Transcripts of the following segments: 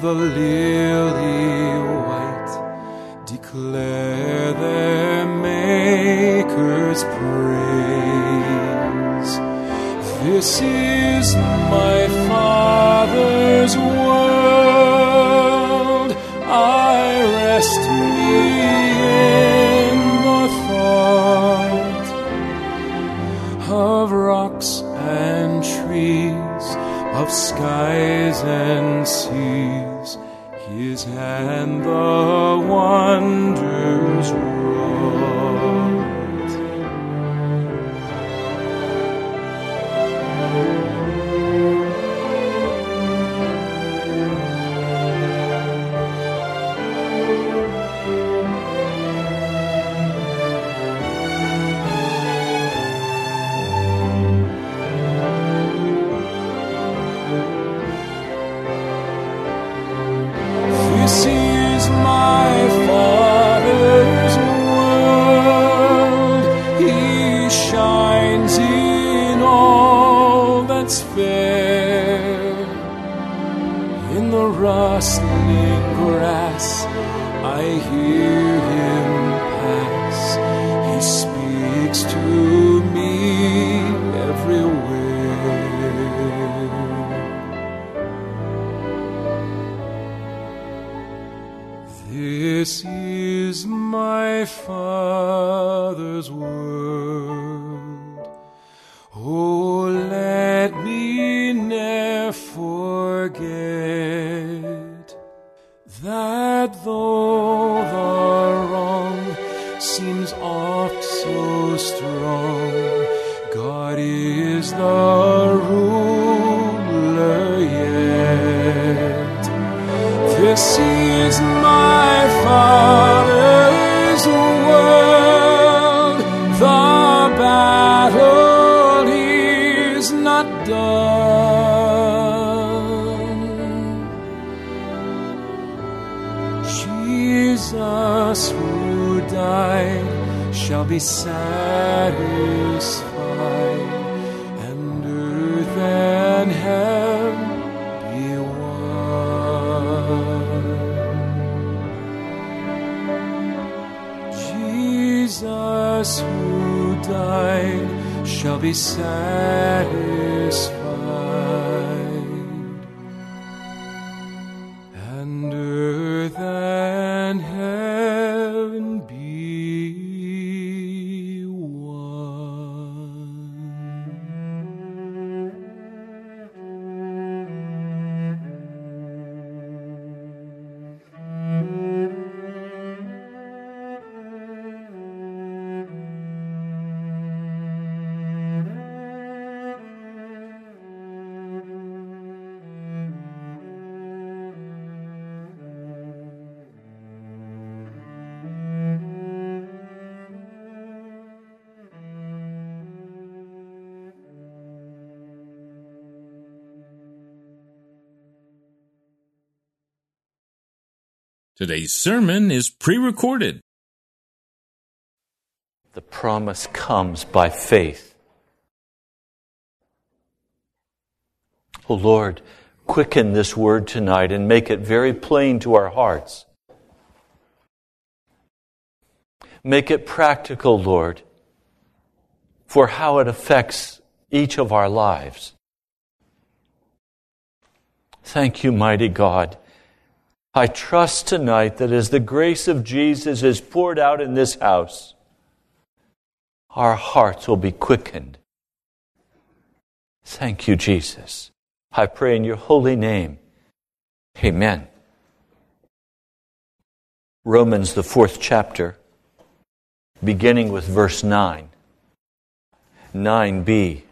the lily. Today's sermon is pre recorded. The promise comes by faith. Oh Lord, quicken this word tonight and make it very plain to our hearts. Make it practical, Lord, for how it affects each of our lives. Thank you, mighty God. I trust tonight that as the grace of Jesus is poured out in this house, our hearts will be quickened. Thank you, Jesus. I pray in your holy name. Amen. Romans, the fourth chapter, beginning with verse 9. 9b.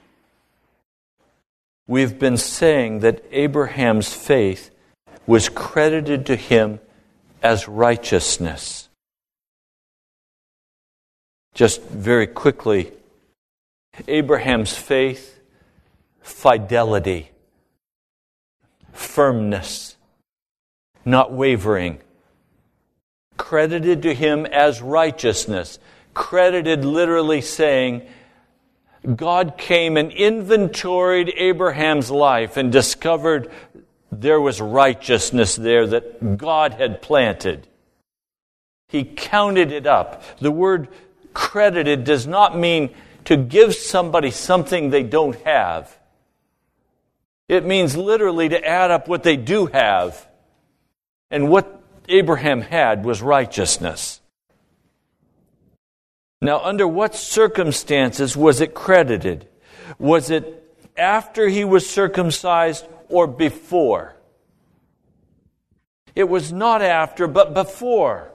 We've been saying that Abraham's faith was credited to him as righteousness. Just very quickly, Abraham's faith, fidelity, firmness, not wavering, credited to him as righteousness, credited literally saying, God came and inventoried Abraham's life and discovered there was righteousness there that God had planted. He counted it up. The word credited does not mean to give somebody something they don't have. It means literally to add up what they do have. And what Abraham had was righteousness. Now, under what circumstances was it credited? Was it after he was circumcised or before? It was not after, but before.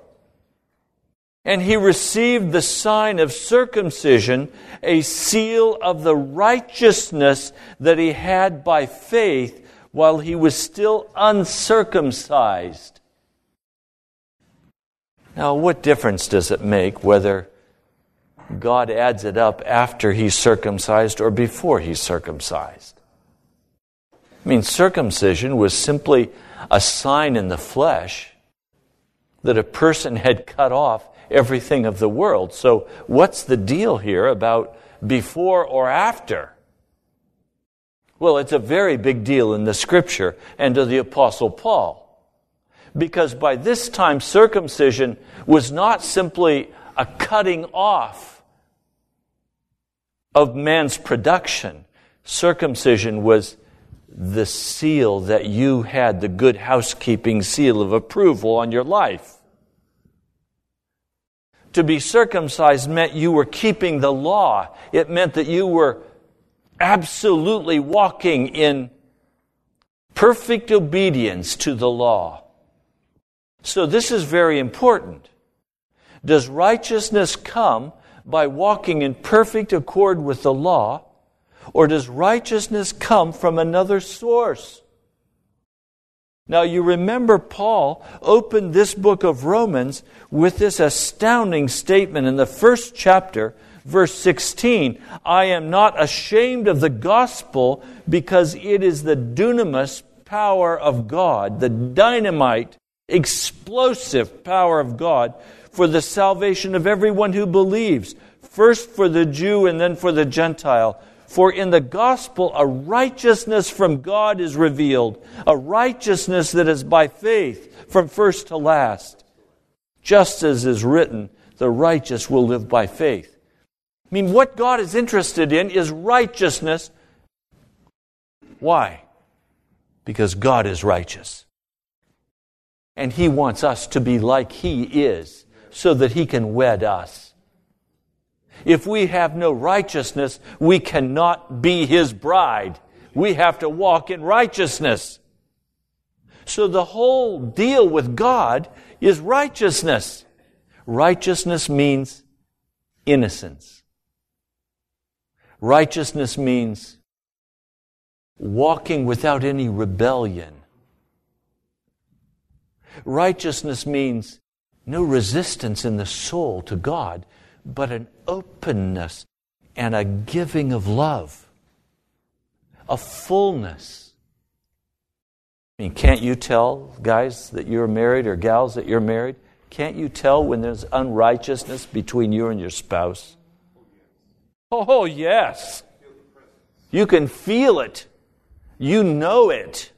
And he received the sign of circumcision, a seal of the righteousness that he had by faith while he was still uncircumcised. Now, what difference does it make whether God adds it up after he's circumcised or before he's circumcised? I mean, circumcision was simply a sign in the flesh that a person had cut off everything of the world. So, what's the deal here about before or after? Well, it's a very big deal in the scripture and to the Apostle Paul. Because by this time, circumcision was not simply a cutting off of man's production, circumcision was the seal that you had, the good housekeeping seal of approval on your life. To be circumcised meant you were keeping the law. It meant that you were absolutely walking in perfect obedience to the law. So this is very important. Does righteousness come by walking in perfect accord with the law? Or does righteousness come from another source? Now, you remember Paul opened this book of Romans with this astounding statement in the first chapter, verse 16 I am not ashamed of the gospel because it is the dunamis power of God, the dynamite, explosive power of God for the salvation of everyone who believes, first for the Jew and then for the Gentile. For in the gospel, a righteousness from God is revealed, a righteousness that is by faith from first to last. Just as is written, the righteous will live by faith. I mean, what God is interested in is righteousness. Why? Because God is righteous. And He wants us to be like He is so that He can wed us. If we have no righteousness, we cannot be his bride. We have to walk in righteousness. So the whole deal with God is righteousness. Righteousness means innocence. Righteousness means walking without any rebellion. Righteousness means no resistance in the soul to God but an openness and a giving of love, a fullness. I mean, can't you tell, guys, that you're married or gals that you're married? Can't you tell when there's unrighteousness between you and your spouse? Oh, yes. You can feel it. You know it.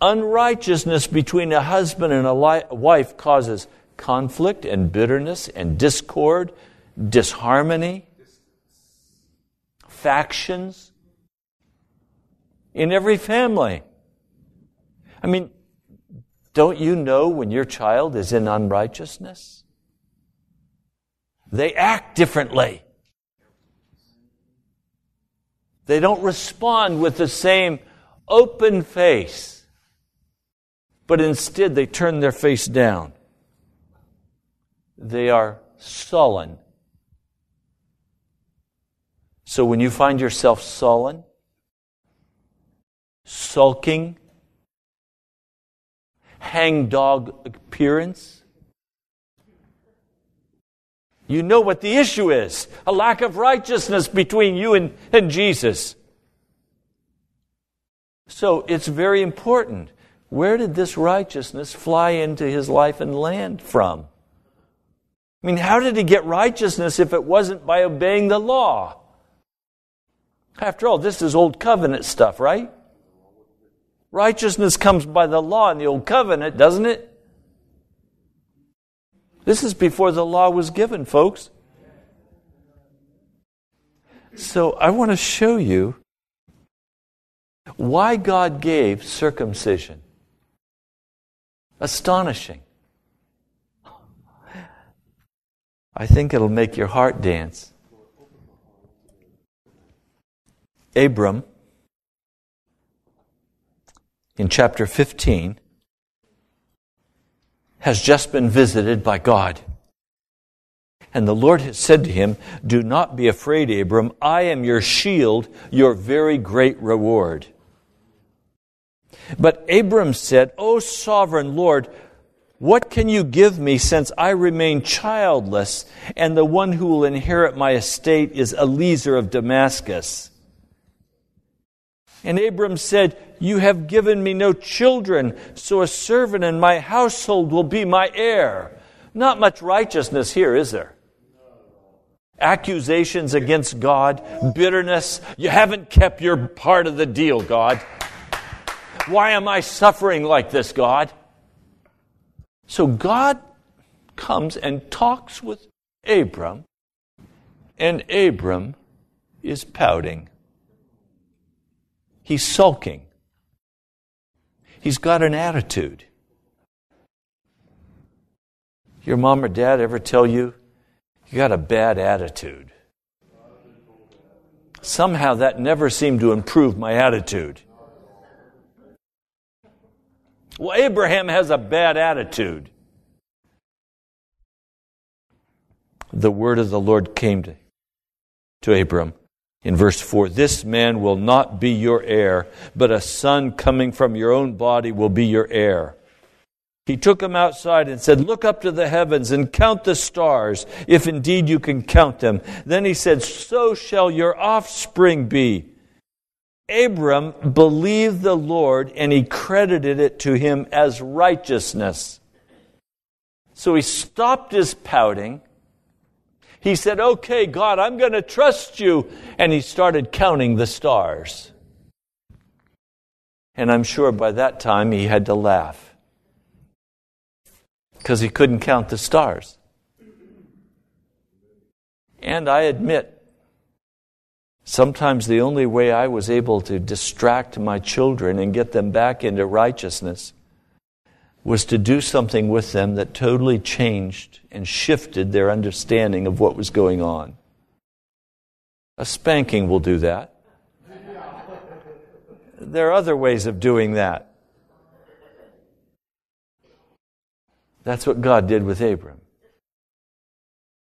Unrighteousness between a husband and a wife causes conflict and bitterness and discord, disharmony, factions in every family. I mean, don't you know when your child is in unrighteousness? They act differently. They don't respond with the same open face, but instead they turn their face down. They are sullen. So when you find yourself sullen, sulking, hangdog appearance, you know what the issue is a lack of righteousness between you and, and Jesus. So it's very important. Where did this righteousness fly into his life and land from? I mean, how did he get righteousness if it wasn't by obeying the law? After all, this is Old Covenant stuff, right? Righteousness comes by the law in the Old Covenant, doesn't it? This is before the law was given, folks. So I want to show you why God gave circumcision. Astonishing. I think it'll make your heart dance. Abram, in chapter 15, has just been visited by God. And the Lord has said to him, Do not be afraid, Abram. I am your shield, your very great reward. But Abram said, O sovereign Lord, what can you give me since I remain childless, and the one who will inherit my estate is Eliezer of Damascus? And Abram said, You have given me no children, so a servant in my household will be my heir. Not much righteousness here, is there? Accusations against God, bitterness. You haven't kept your part of the deal, God. Why am I suffering like this, God? So God comes and talks with Abram, and Abram is pouting. He's sulking. He's got an attitude. Your mom or dad ever tell you, you got a bad attitude? Somehow that never seemed to improve my attitude. Well, Abraham has a bad attitude. The word of the Lord came to, to Abram in verse 4 This man will not be your heir, but a son coming from your own body will be your heir. He took him outside and said, Look up to the heavens and count the stars, if indeed you can count them. Then he said, So shall your offspring be. Abram believed the Lord and he credited it to him as righteousness. So he stopped his pouting he said, Okay, God, I'm going to trust you. And he started counting the stars. And I'm sure by that time he had to laugh because he couldn't count the stars. And I admit, sometimes the only way I was able to distract my children and get them back into righteousness was to do something with them that totally changed and shifted their understanding of what was going on. A spanking will do that. There are other ways of doing that. That's what God did with Abram.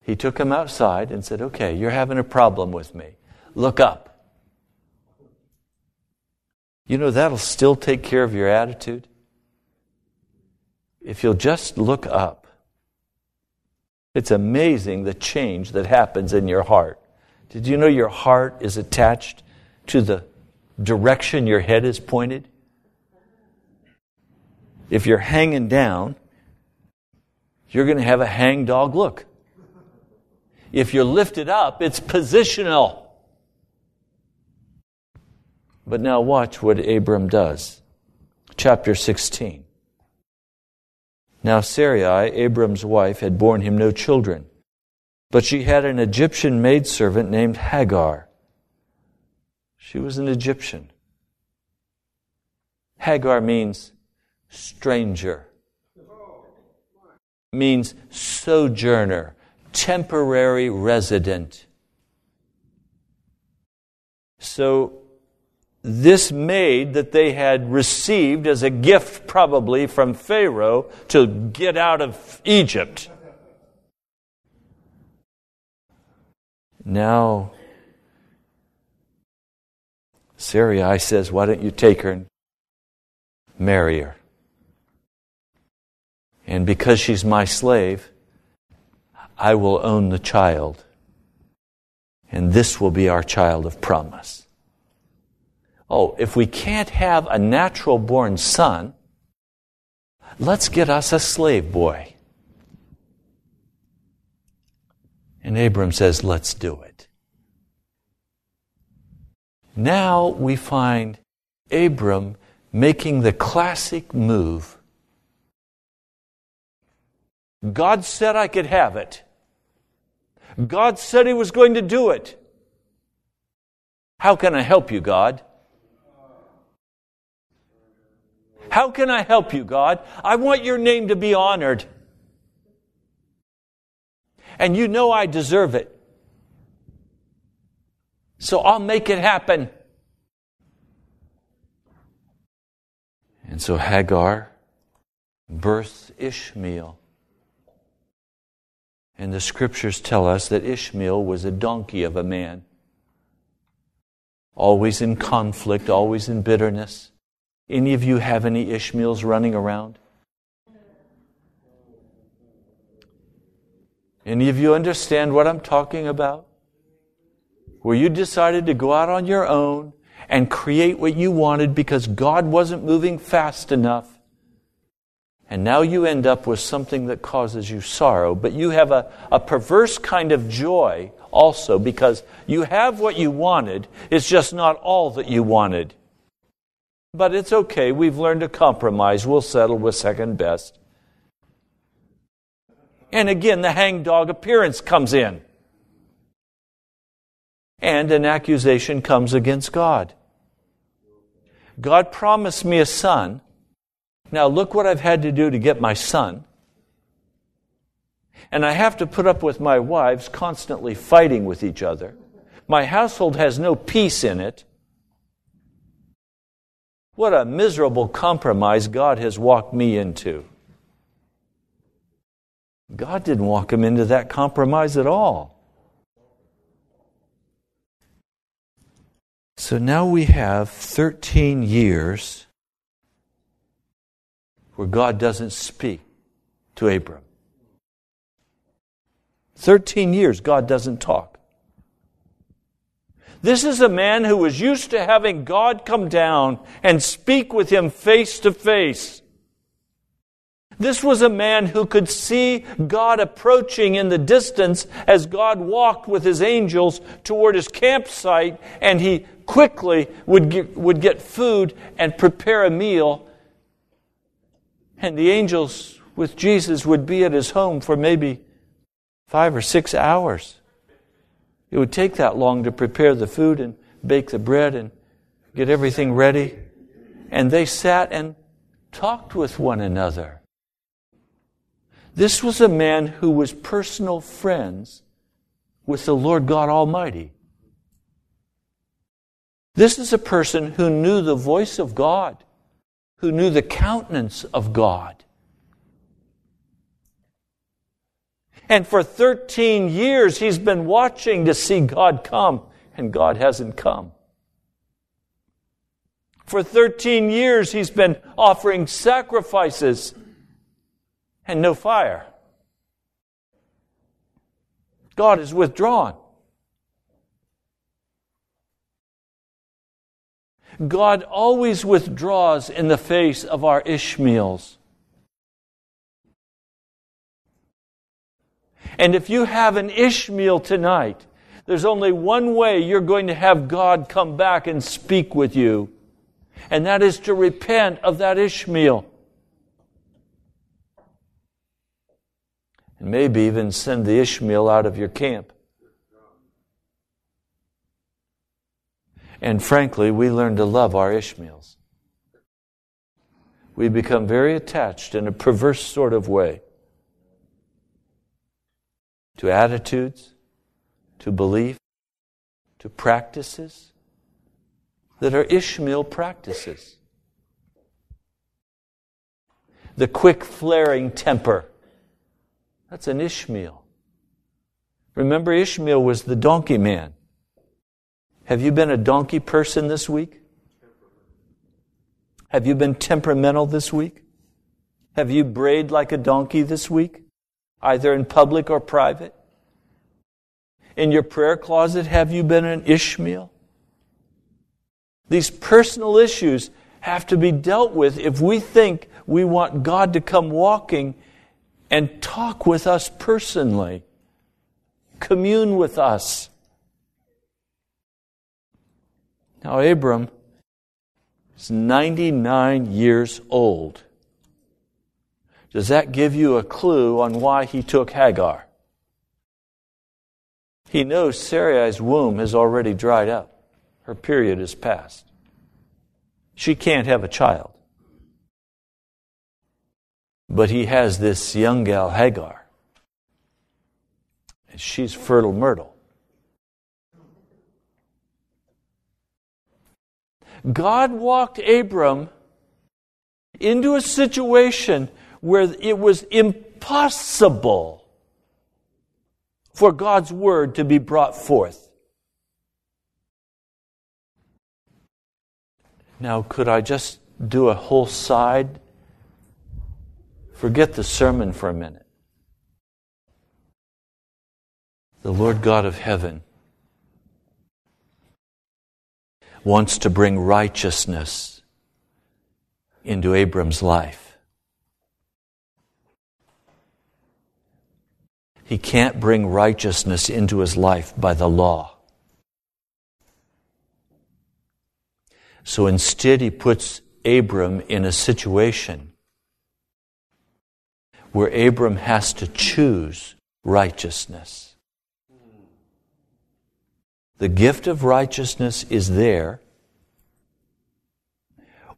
He took him outside and said, Okay, you're having a problem with me. Look up. You know, that'll still take care of your attitude if you'll just look up, it's amazing the change that happens in your heart. Did you know your heart is attached to the direction your head is pointed? If you're hanging down, you're going to have a hangdog look. If you're lifted up, it's positional. But now watch what Abram does. Chapter 16. Now Sarai, Abram's wife, had borne him no children, but she had an Egyptian maidservant named Hagar. She was an Egyptian. Hagar means stranger, means sojourner, temporary resident. So, this maid that they had received as a gift, probably from Pharaoh, to get out of Egypt. Now, Sarai says, Why don't you take her and marry her? And because she's my slave, I will own the child. And this will be our child of promise. Oh, if we can't have a natural born son, let's get us a slave boy. And Abram says, let's do it. Now we find Abram making the classic move. God said I could have it. God said He was going to do it. How can I help you, God? How can I help you, God? I want your name to be honored. And you know I deserve it. So I'll make it happen. And so Hagar births Ishmael. And the scriptures tell us that Ishmael was a donkey of a man, always in conflict, always in bitterness. Any of you have any Ishmaels running around? Any of you understand what I'm talking about? Where you decided to go out on your own and create what you wanted because God wasn't moving fast enough and now you end up with something that causes you sorrow. But you have a, a perverse kind of joy also because you have what you wanted. It's just not all that you wanted. But it's okay. We've learned to compromise. We'll settle with second best. And again, the hangdog appearance comes in. And an accusation comes against God. God promised me a son. Now, look what I've had to do to get my son. And I have to put up with my wives constantly fighting with each other. My household has no peace in it. What a miserable compromise God has walked me into. God didn't walk him into that compromise at all. So now we have 13 years where God doesn't speak to Abram. 13 years, God doesn't talk. This is a man who was used to having God come down and speak with him face to face. This was a man who could see God approaching in the distance as God walked with his angels toward his campsite, and he quickly would get, would get food and prepare a meal and the angels with Jesus would be at his home for maybe five or six hours. It would take that long to prepare the food and bake the bread and get everything ready. And they sat and talked with one another. This was a man who was personal friends with the Lord God Almighty. This is a person who knew the voice of God who knew the countenance of God. And for 13 years, he's been watching to see God come, and God hasn't come. For 13 years, he's been offering sacrifices and no fire. God is withdrawn. God always withdraws in the face of our Ishmaels. And if you have an Ishmael tonight, there's only one way you're going to have God come back and speak with you, and that is to repent of that Ishmael. And maybe even send the Ishmael out of your camp. And frankly, we learn to love our Ishmaels. We become very attached in a perverse sort of way to attitudes, to belief, to practices that are Ishmael practices. The quick flaring temper, that's an Ishmael. Remember, Ishmael was the donkey man. Have you been a donkey person this week? Have you been temperamental this week? Have you brayed like a donkey this week, either in public or private? In your prayer closet, have you been an Ishmael? These personal issues have to be dealt with if we think we want God to come walking and talk with us personally, commune with us. Now, Abram is 99 years old. Does that give you a clue on why he took Hagar? He knows Sarai's womb has already dried up. Her period is past. She can't have a child. But he has this young gal, Hagar. And she's fertile myrtle. God walked Abram into a situation where it was impossible for God's word to be brought forth. Now, could I just do a whole side? Forget the sermon for a minute. The Lord God of heaven wants to bring righteousness into Abram's life. He can't bring righteousness into his life by the law. So instead, he puts Abram in a situation where Abram has to choose righteousness. The gift of righteousness is there,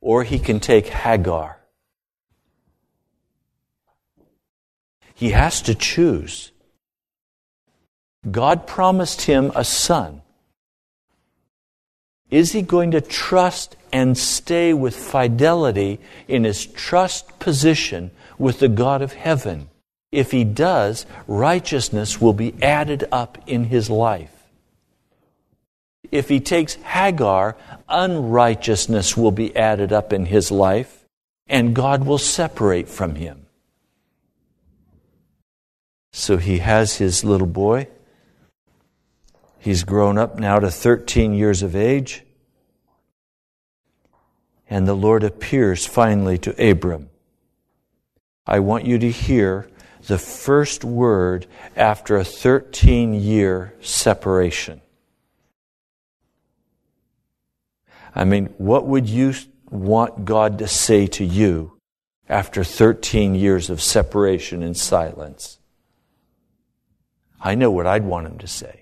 or he can take Hagar. He has to choose. God promised him a son. Is he going to trust and stay with fidelity in his trust position with the God of heaven? If he does, righteousness will be added up in his life if he takes Hagar, unrighteousness will be added up in his life, and God will separate from him. So he has his little boy. He's grown up now to 13 years of age. And the Lord appears finally to Abram. I want you to hear the first word after a 13 year separation. I mean, what would you want God to say to you after 13 years of separation and silence? I know what I'd want him to say.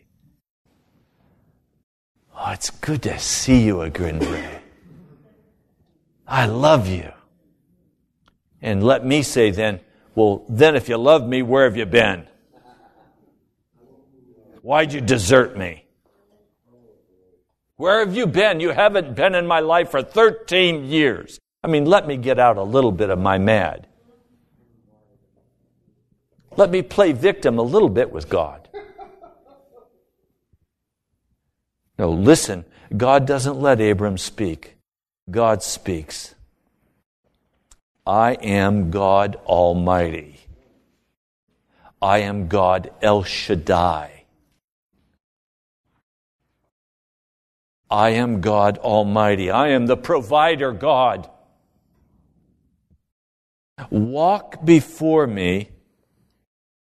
Oh, it's good to see you again, Ray. I love you. And let me say then, well, then if you love me, where have you been? Why'd you desert me? Where have you been? You haven't been in my life for 13 years. I mean, let me get out a little bit of my mad. Let me play victim a little bit with God. No, listen, God doesn't let Abram speak. God speaks. I am God Almighty. I am God El Shaddai. I am God Almighty. I am the provider God. Walk before me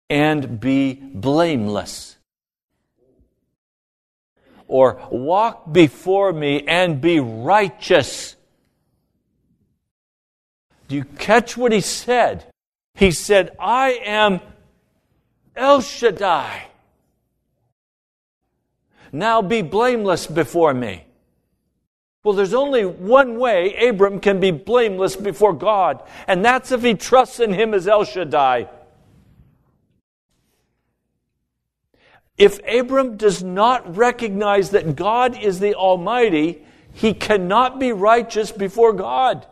and be blameless. Or walk before me and be righteous. Do you catch what he said? He said, I am El Shaddai. Now be blameless before me. Well, there's only one way Abram can be blameless before God, and that's if he trusts in him as El Shaddai. If Abram does not recognize that God is the Almighty, he cannot be righteous before God.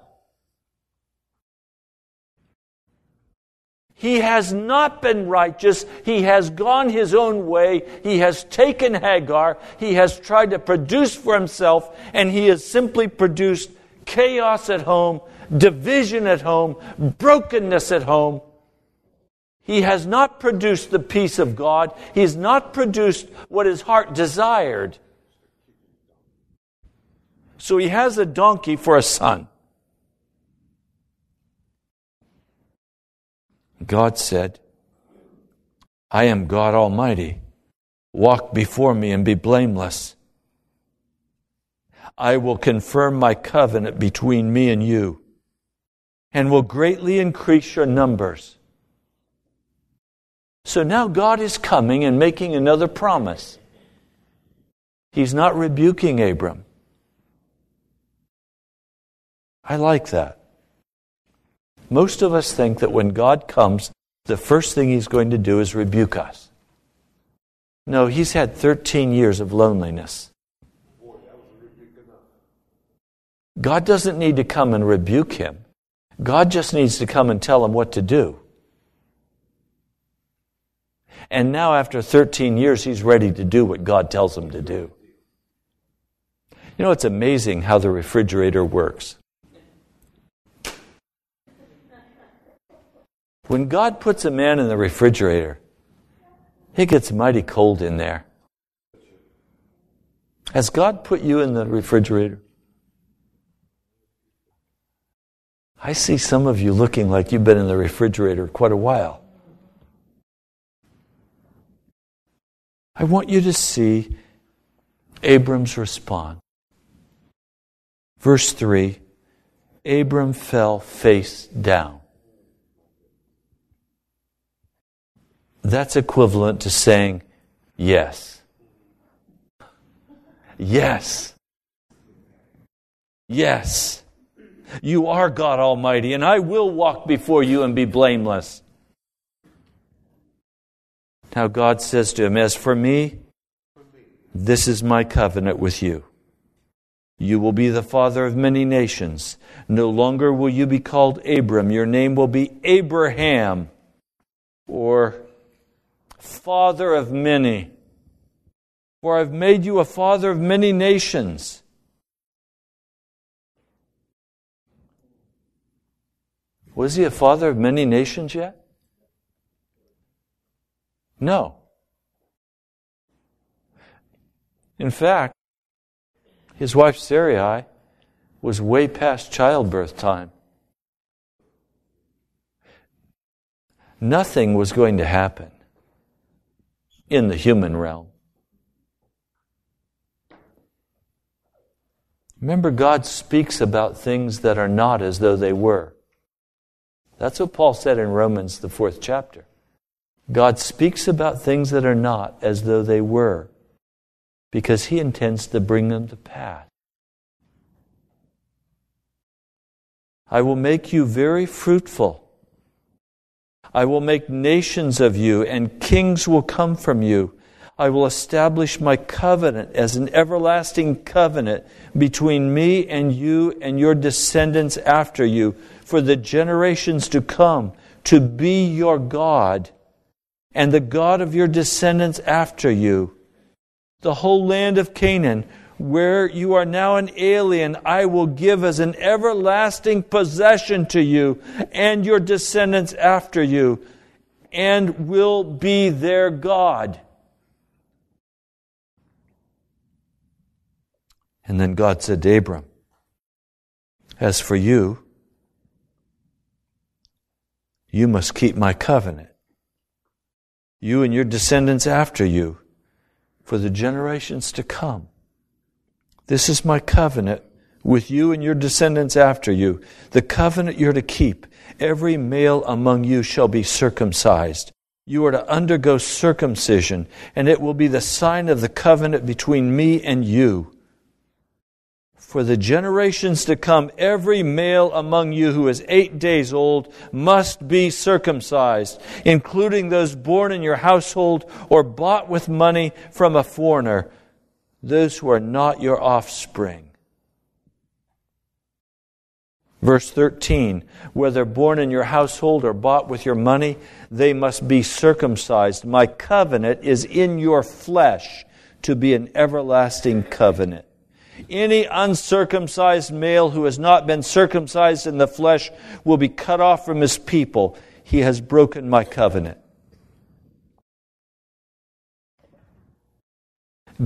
He has not been righteous. He has gone his own way. He has taken Hagar. He has tried to produce for himself, and he has simply produced chaos at home, division at home, brokenness at home. He has not produced the peace of God. He has not produced what his heart desired. So he has a donkey for a son. God said, I am God Almighty. Walk before me and be blameless. I will confirm my covenant between me and you and will greatly increase your numbers. So now God is coming and making another promise. He's not rebuking Abram. I like that. Most of us think that when God comes, the first thing he's going to do is rebuke us. No, he's had 13 years of loneliness. God doesn't need to come and rebuke him. God just needs to come and tell him what to do. And now, after 13 years, he's ready to do what God tells him to do. You know, it's amazing how the refrigerator works. When God puts a man in the refrigerator, it gets mighty cold in there. Has God put you in the refrigerator? I see some of you looking like you've been in the refrigerator quite a while. I want you to see Abram's response. Verse 3 Abram fell face down. That's equivalent to saying yes. Yes. Yes. You are God Almighty, and I will walk before you and be blameless. Now God says to him, As for me, this is my covenant with you. You will be the father of many nations. No longer will you be called Abram. Your name will be Abraham or father of many. For I've made you a father of many nations. Was he a father of many nations yet? No. In fact, his wife Sarai was way past childbirth time. Nothing was going to happen in the human realm. Remember, God speaks about things that are not as though they were. That's what Paul said in Romans, the fourth chapter. God speaks about things that are not as though they were, because he intends to bring them to pass. I will make you very fruitful I will make nations of you, and kings will come from you. I will establish my covenant as an everlasting covenant between me and you and your descendants after you for the generations to come, to be your God and the God of your descendants after you. The whole land of Canaan where you are now an alien, I will give as an everlasting possession to you and your descendants after you, and will be their God. And then God said to Abram, As for you, you must keep my covenant. You and your descendants after you, for the generations to come. This is my covenant with you and your descendants after you, the covenant you're to keep. Every male among you shall be circumcised. You are to undergo circumcision, and it will be the sign of the covenant between me and you for the generations to come, every male among you who is eight days old must be circumcised, including those born in your household or bought with money from a foreigner, those who are not your offspring. Verse 13, whether born in your household or bought with your money, they must be circumcised. My covenant is in your flesh to be an everlasting covenant. Any uncircumcised male who has not been circumcised in the flesh will be cut off from his people. He has broken my covenant.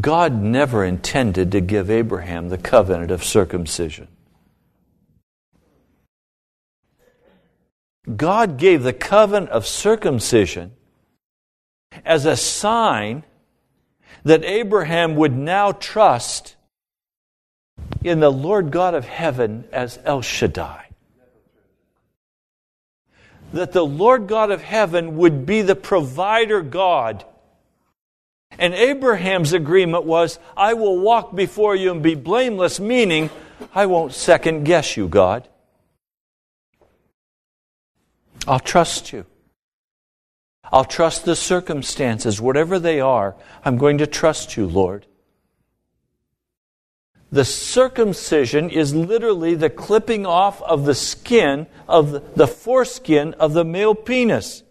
God never intended to give Abraham the covenant of circumcision. God gave the covenant of circumcision as a sign that Abraham would now trust in the Lord God of heaven as El Shaddai. That the Lord God of heaven would be the provider God. And Abraham's agreement was, I will walk before you and be blameless, meaning, I won't second guess you, God. I'll trust you. I'll trust the circumstances, whatever they are. I'm going to trust you, Lord. The circumcision is literally the clipping off of the skin, of the foreskin of the male penis.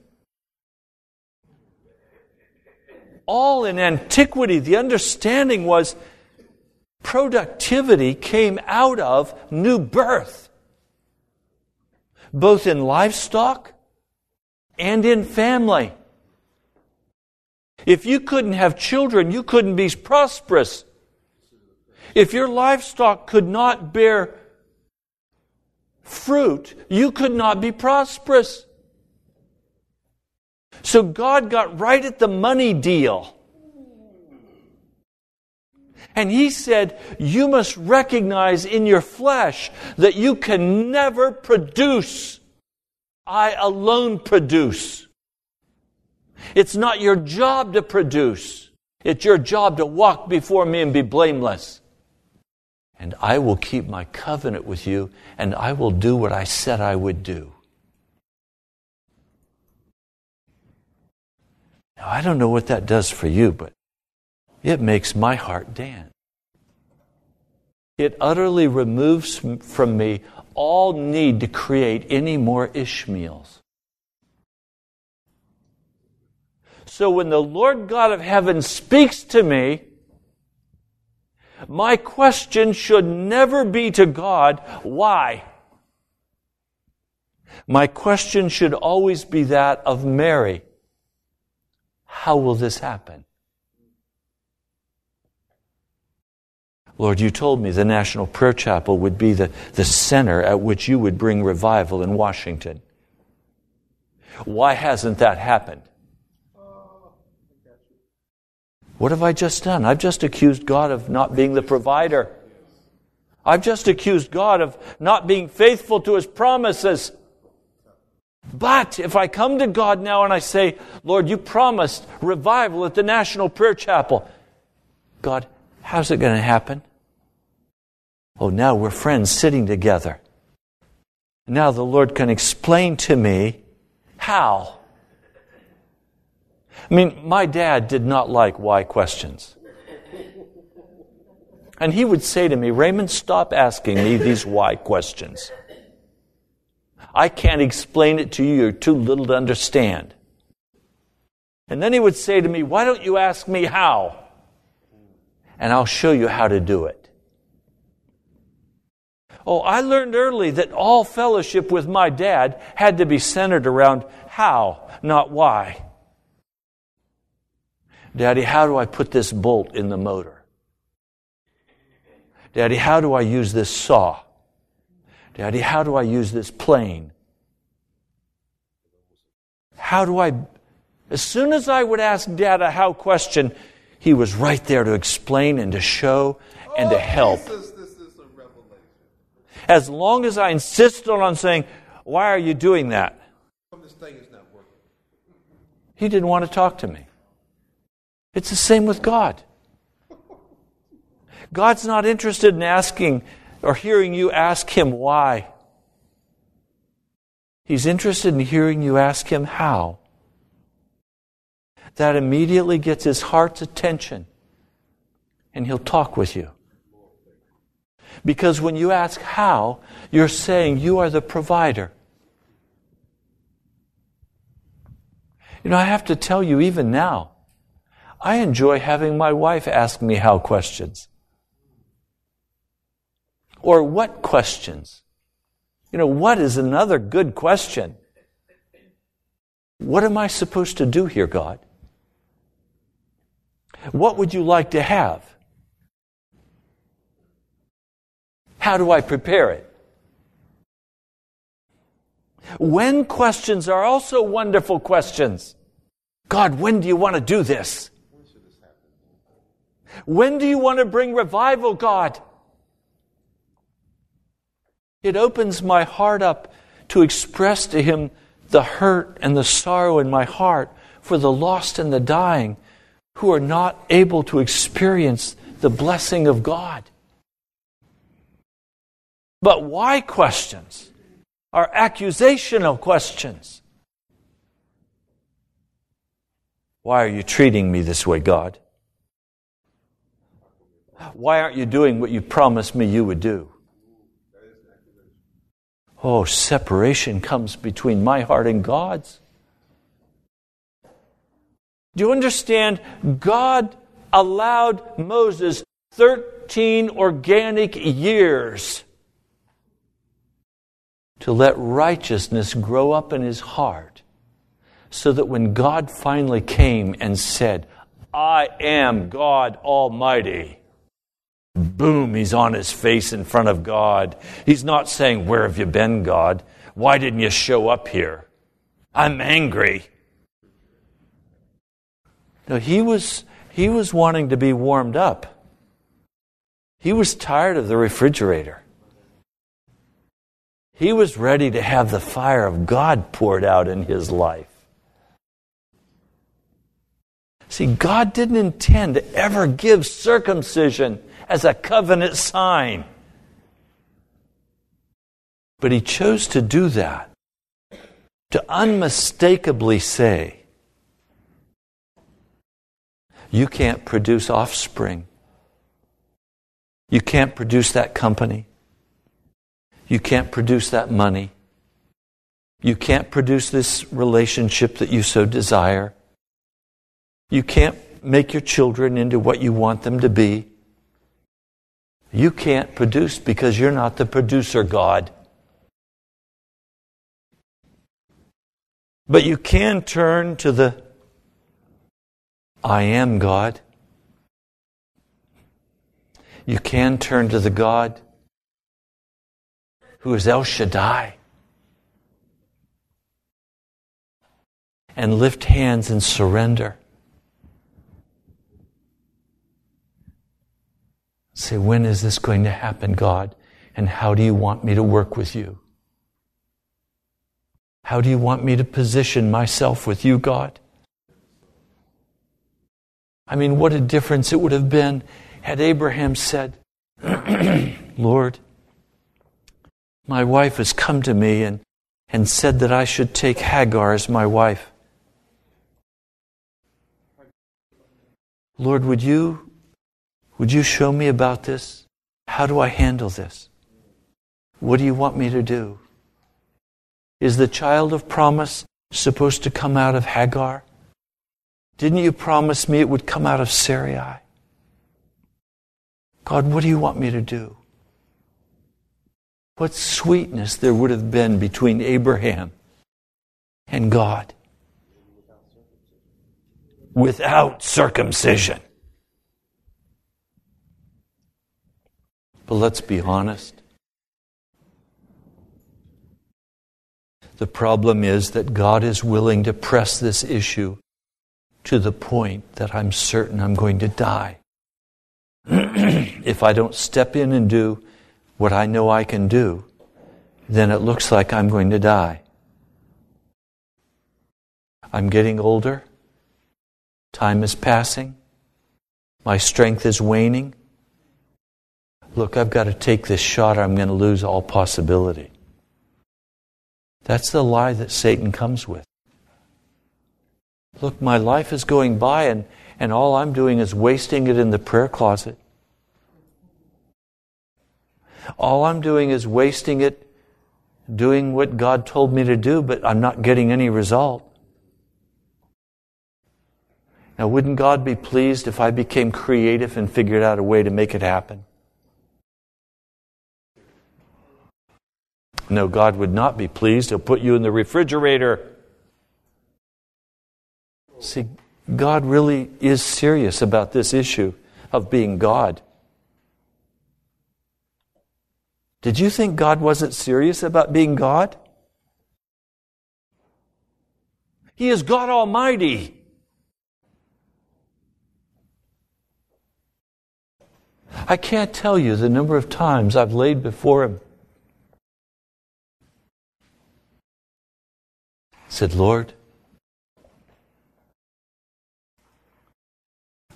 All in antiquity, the understanding was productivity came out of new birth, both in livestock and in family. If you couldn't have children, you couldn't be prosperous. If your livestock could not bear fruit, you could not be prosperous. So God got right at the money deal. And he said, You must recognize in your flesh that you can never produce. I alone produce. It's not your job to produce. It's your job to walk before me and be blameless and I will keep my covenant with you, and I will do what I said I would do. Now, I don't know what that does for you, but it makes my heart dance. It utterly removes from me all need to create any more Ishmaels. So when the Lord God of heaven speaks to me, my question should never be to God, why? My question should always be that of Mary. How will this happen? Lord, you told me the National Prayer Chapel would be the, the center at which you would bring revival in Washington. Why hasn't that happened? What have I just done? I've just accused God of not being the provider. I've just accused God of not being faithful to his promises. But if I come to God now and I say, Lord, you promised revival at the National Prayer Chapel, God, how's it going to happen? Oh, now we're friends sitting together. Now the Lord can explain to me how. I mean, my dad did not like why questions. And he would say to me, Raymond, stop asking me these why questions. I can't explain it to you. You're too little to understand. And then he would say to me, Why don't you ask me how? And I'll show you how to do it. Oh, I learned early that all fellowship with my dad had to be centered around how, not why. Daddy, how do I put this bolt in the motor? Daddy, how do I use this saw? Daddy, how do I use this plane? How do I As soon as I would ask Dad a how question, he was right there to explain and to show and to help. As long as I insisted on saying, Why are you doing that? He didn't want to talk to me. It's the same with God. God's not interested in asking or hearing you ask Him why. He's interested in hearing you ask Him how. That immediately gets His heart's attention, and He'll talk with you. Because when you ask how, you're saying you are the provider. You know, I have to tell you, even now, I enjoy having my wife ask me how questions. Or what questions? You know, what is another good question? What am I supposed to do here, God? What would you like to have? How do I prepare it? When questions are also wonderful questions. God, when do you want to do this? When do you want to bring revival, God? It opens my heart up to express to Him the hurt and the sorrow in my heart for the lost and the dying who are not able to experience the blessing of God. But why questions are accusational questions. Why are you treating me this way, God? Why aren't you doing what you promised me you would do? Oh, separation comes between my heart and God's. Do you understand? God allowed Moses 13 organic years to let righteousness grow up in his heart so that when God finally came and said, I am God Almighty, boom, he's on his face in front of God. He's not saying, Where have you been, God? Why didn't you show up here? I'm angry. No, he was, he was wanting to be warmed up. He was tired of the refrigerator. He was ready to have the fire of God poured out in his life. See, God didn't intend to ever give circumcision as a covenant sign. But he chose to do that, to unmistakably say, You can't produce offspring. You can't produce that company. You can't produce that money. You can't produce this relationship that you so desire. You can't make your children into what you want them to be. You can't produce because you're not the producer, God. But you can turn to the I am God. You can turn to the God who is El Shaddai. And lift hands and surrender. Say, when is this going to happen, God? And how do you want me to work with you? How do you want me to position myself with you, God? I mean, what a difference it would have been had Abraham said, Lord, my wife has come to me and, and said that I should take Hagar as my wife. Lord, would you, would you show me about this? How do I handle this? What do you want me to do? Is the child of promise supposed to come out of Hagar? Didn't you promise me it would come out of Sarai? God, what do you want me to do? What sweetness there would have been between Abraham and God without circumcision. But let's be honest. The problem is that God is willing to press this issue to the point that I'm certain I'm going to die. if I don't step in and do what I know I can do, then it looks like I'm going to die. I'm getting older. Time is passing. My strength is waning. Look, I've got to take this shot or I'm going to lose all possibility. That's the lie that Satan comes with. Look, my life is going by and, and all I'm doing is wasting it in the prayer closet. All I'm doing is wasting it doing what God told me to do, but I'm not getting any result. Now, wouldn't God be pleased if I became creative and figured out a way to make it happen? No, God would not be pleased. He'll put you in the refrigerator. See, God really is serious about this issue of being God. Did you think God wasn't serious about being God? He is God Almighty. I can't tell you the number of times I've laid before Him. Said, Lord,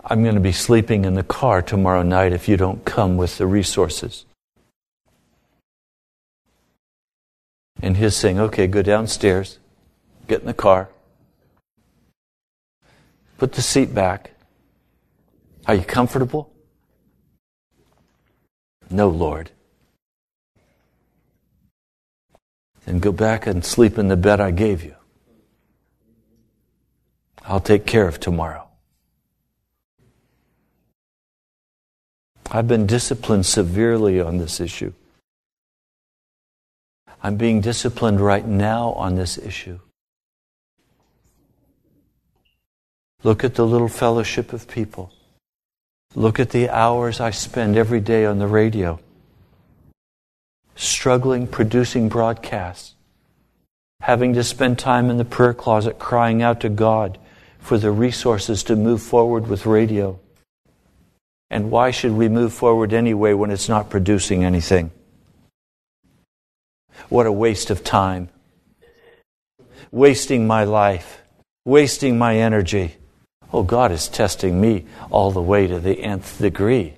I'm going to be sleeping in the car tomorrow night if you don't come with the resources. And his saying, okay, go downstairs, get in the car, put the seat back. Are you comfortable? No, Lord. Then go back and sleep in the bed I gave you. I'll take care of tomorrow. I've been disciplined severely on this issue. I'm being disciplined right now on this issue. Look at the little fellowship of people. Look at the hours I spend every day on the radio, struggling, producing broadcasts, having to spend time in the prayer closet crying out to God for the resources to move forward with radio. And why should we move forward anyway when it's not producing anything? What a waste of time. Wasting my life, wasting my energy. Oh, God is testing me all the way to the nth degree.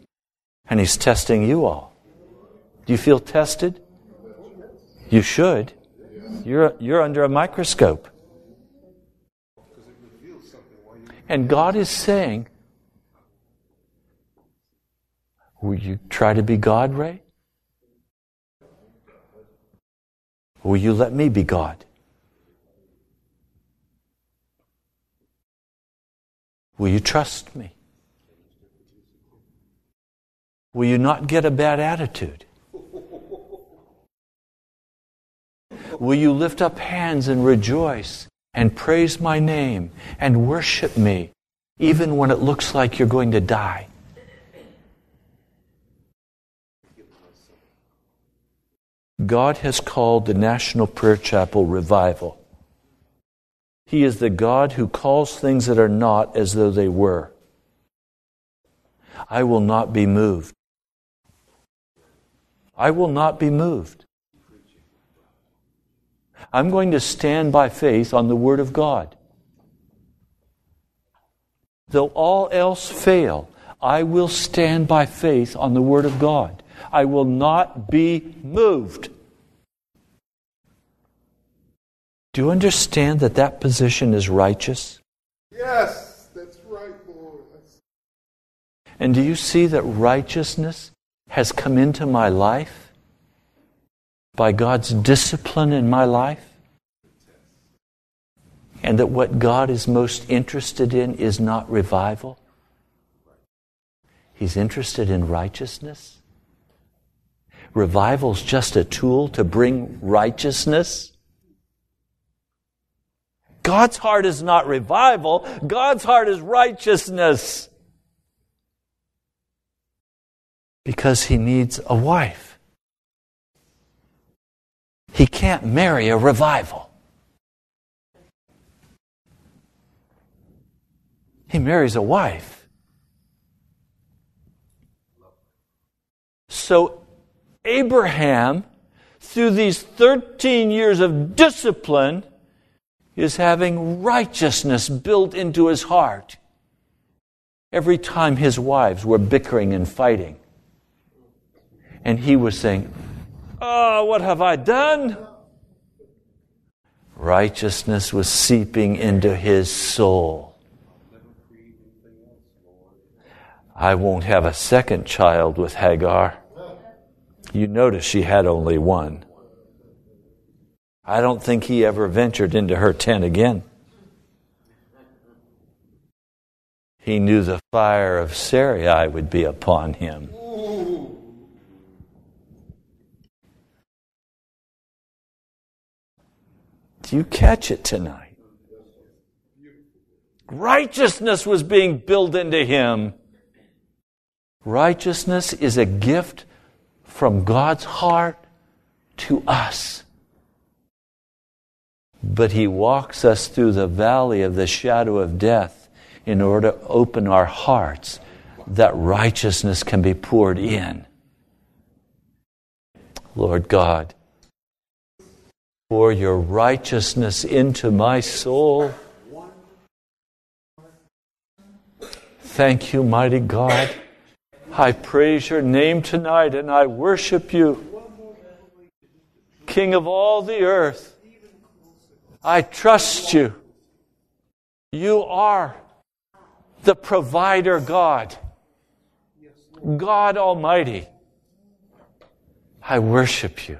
And He's testing you all. Do you feel tested? You should. You're, you're under a microscope. And God is saying, Will you try to be God, Ray? Will you let me be God? Will you trust me? Will you not get a bad attitude? Will you lift up hands and rejoice and praise my name and worship me even when it looks like you're going to die? God has called the National Prayer Chapel revival. He is the God who calls things that are not as though they were. I will not be moved. I will not be moved. I'm going to stand by faith on the Word of God. Though all else fail, I will stand by faith on the Word of God. I will not be moved. Do you understand that that position is righteous? Yes, that's right, Lord. And do you see that righteousness has come into my life by God's discipline in my life? And that what God is most interested in is not revival? He's interested in righteousness? Revival's just a tool to bring righteousness? God's heart is not revival. God's heart is righteousness. Because he needs a wife. He can't marry a revival. he marries a wife. So, Abraham, through these 13 years of discipline, is having righteousness built into his heart. Every time his wives were bickering and fighting, and he was saying, Oh, what have I done? Righteousness was seeping into his soul. I won't have a second child with Hagar. You notice she had only one. I don't think he ever ventured into her tent again. He knew the fire of Sarai would be upon him. Do you catch it tonight? Righteousness was being built into him. Righteousness is a gift from God's heart to us. But He walks us through the valley of the shadow of death in order to open our hearts that righteousness can be poured in. Lord God, pour your righteousness into my soul. Thank you, mighty God. I praise your name tonight and I worship you, King of all the earth. I trust you. You are the provider God, God Almighty. I worship you.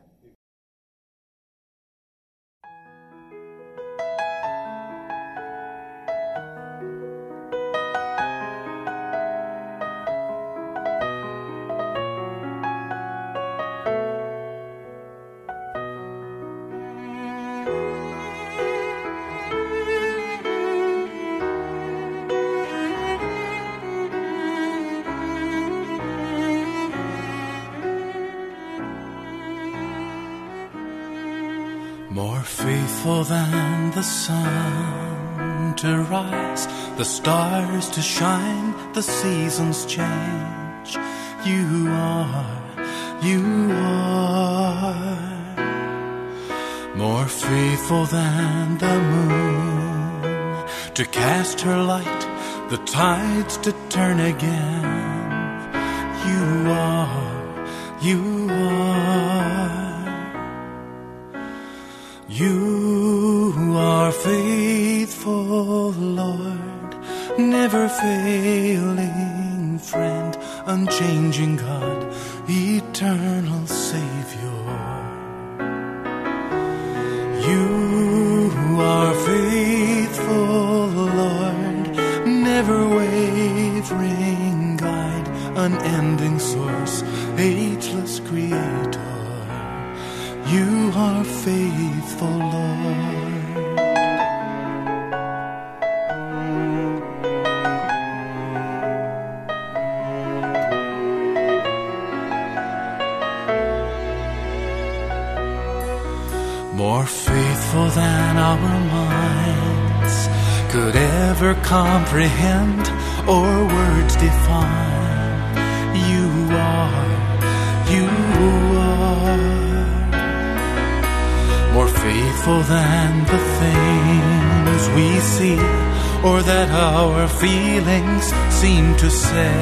Faithful than the sun to rise, the stars to shine, the seasons change. You are, you are. More faithful than the moon to cast her light, the tides to turn again. You are, you failing friend, unchanging God, comprehend or words define. You are, you are more faithful than the things we see or that our feelings seem to say.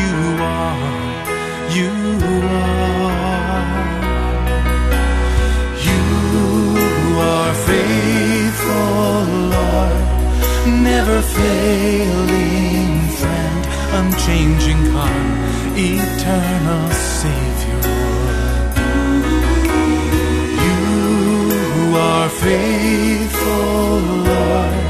You are, you are, you are faithful, Lord, never failing friend, unchanging God, eternal Savior. You are faithful, Lord,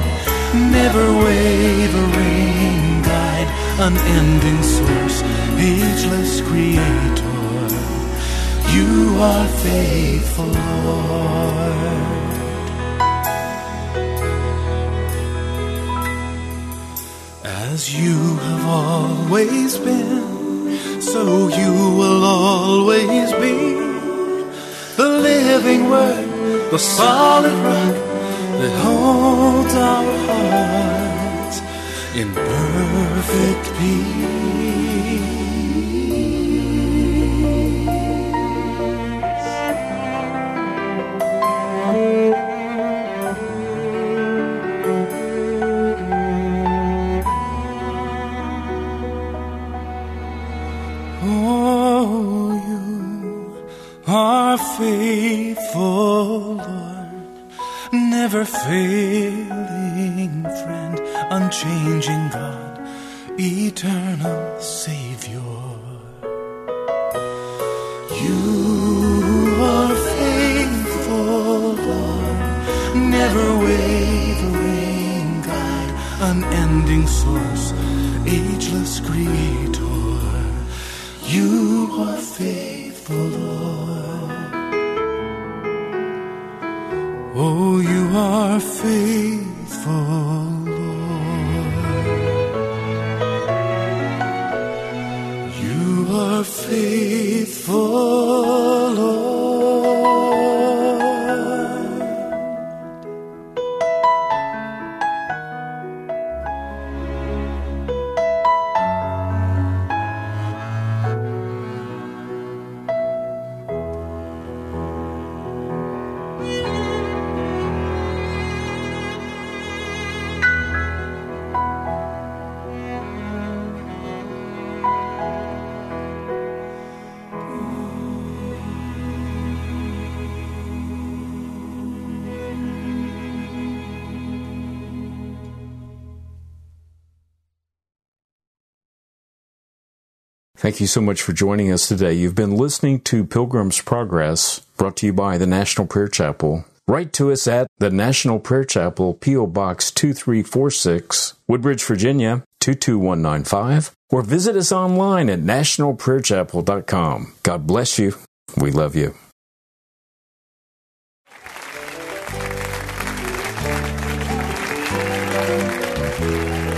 never wavering guide, unending source, ageless creator. You are faithful, Lord. As you have always been, so you will always be the living living word, the solid rock that holds our hearts in perfect peace. God, eternal Savior. You are faithful, Lord, never wavering guide, unending source, ageless creator. You are faithful, Lord. Oh, you are faithful, Thank you so much for joining us today. You've been listening to Pilgrim's Progress, brought to you by the National Prayer Chapel. Write to us at the National Prayer Chapel, P.O. Box 2346, Woodbridge, Virginia 22195, or visit us online at nationalprayerchapel.com. God bless you. We love you. We've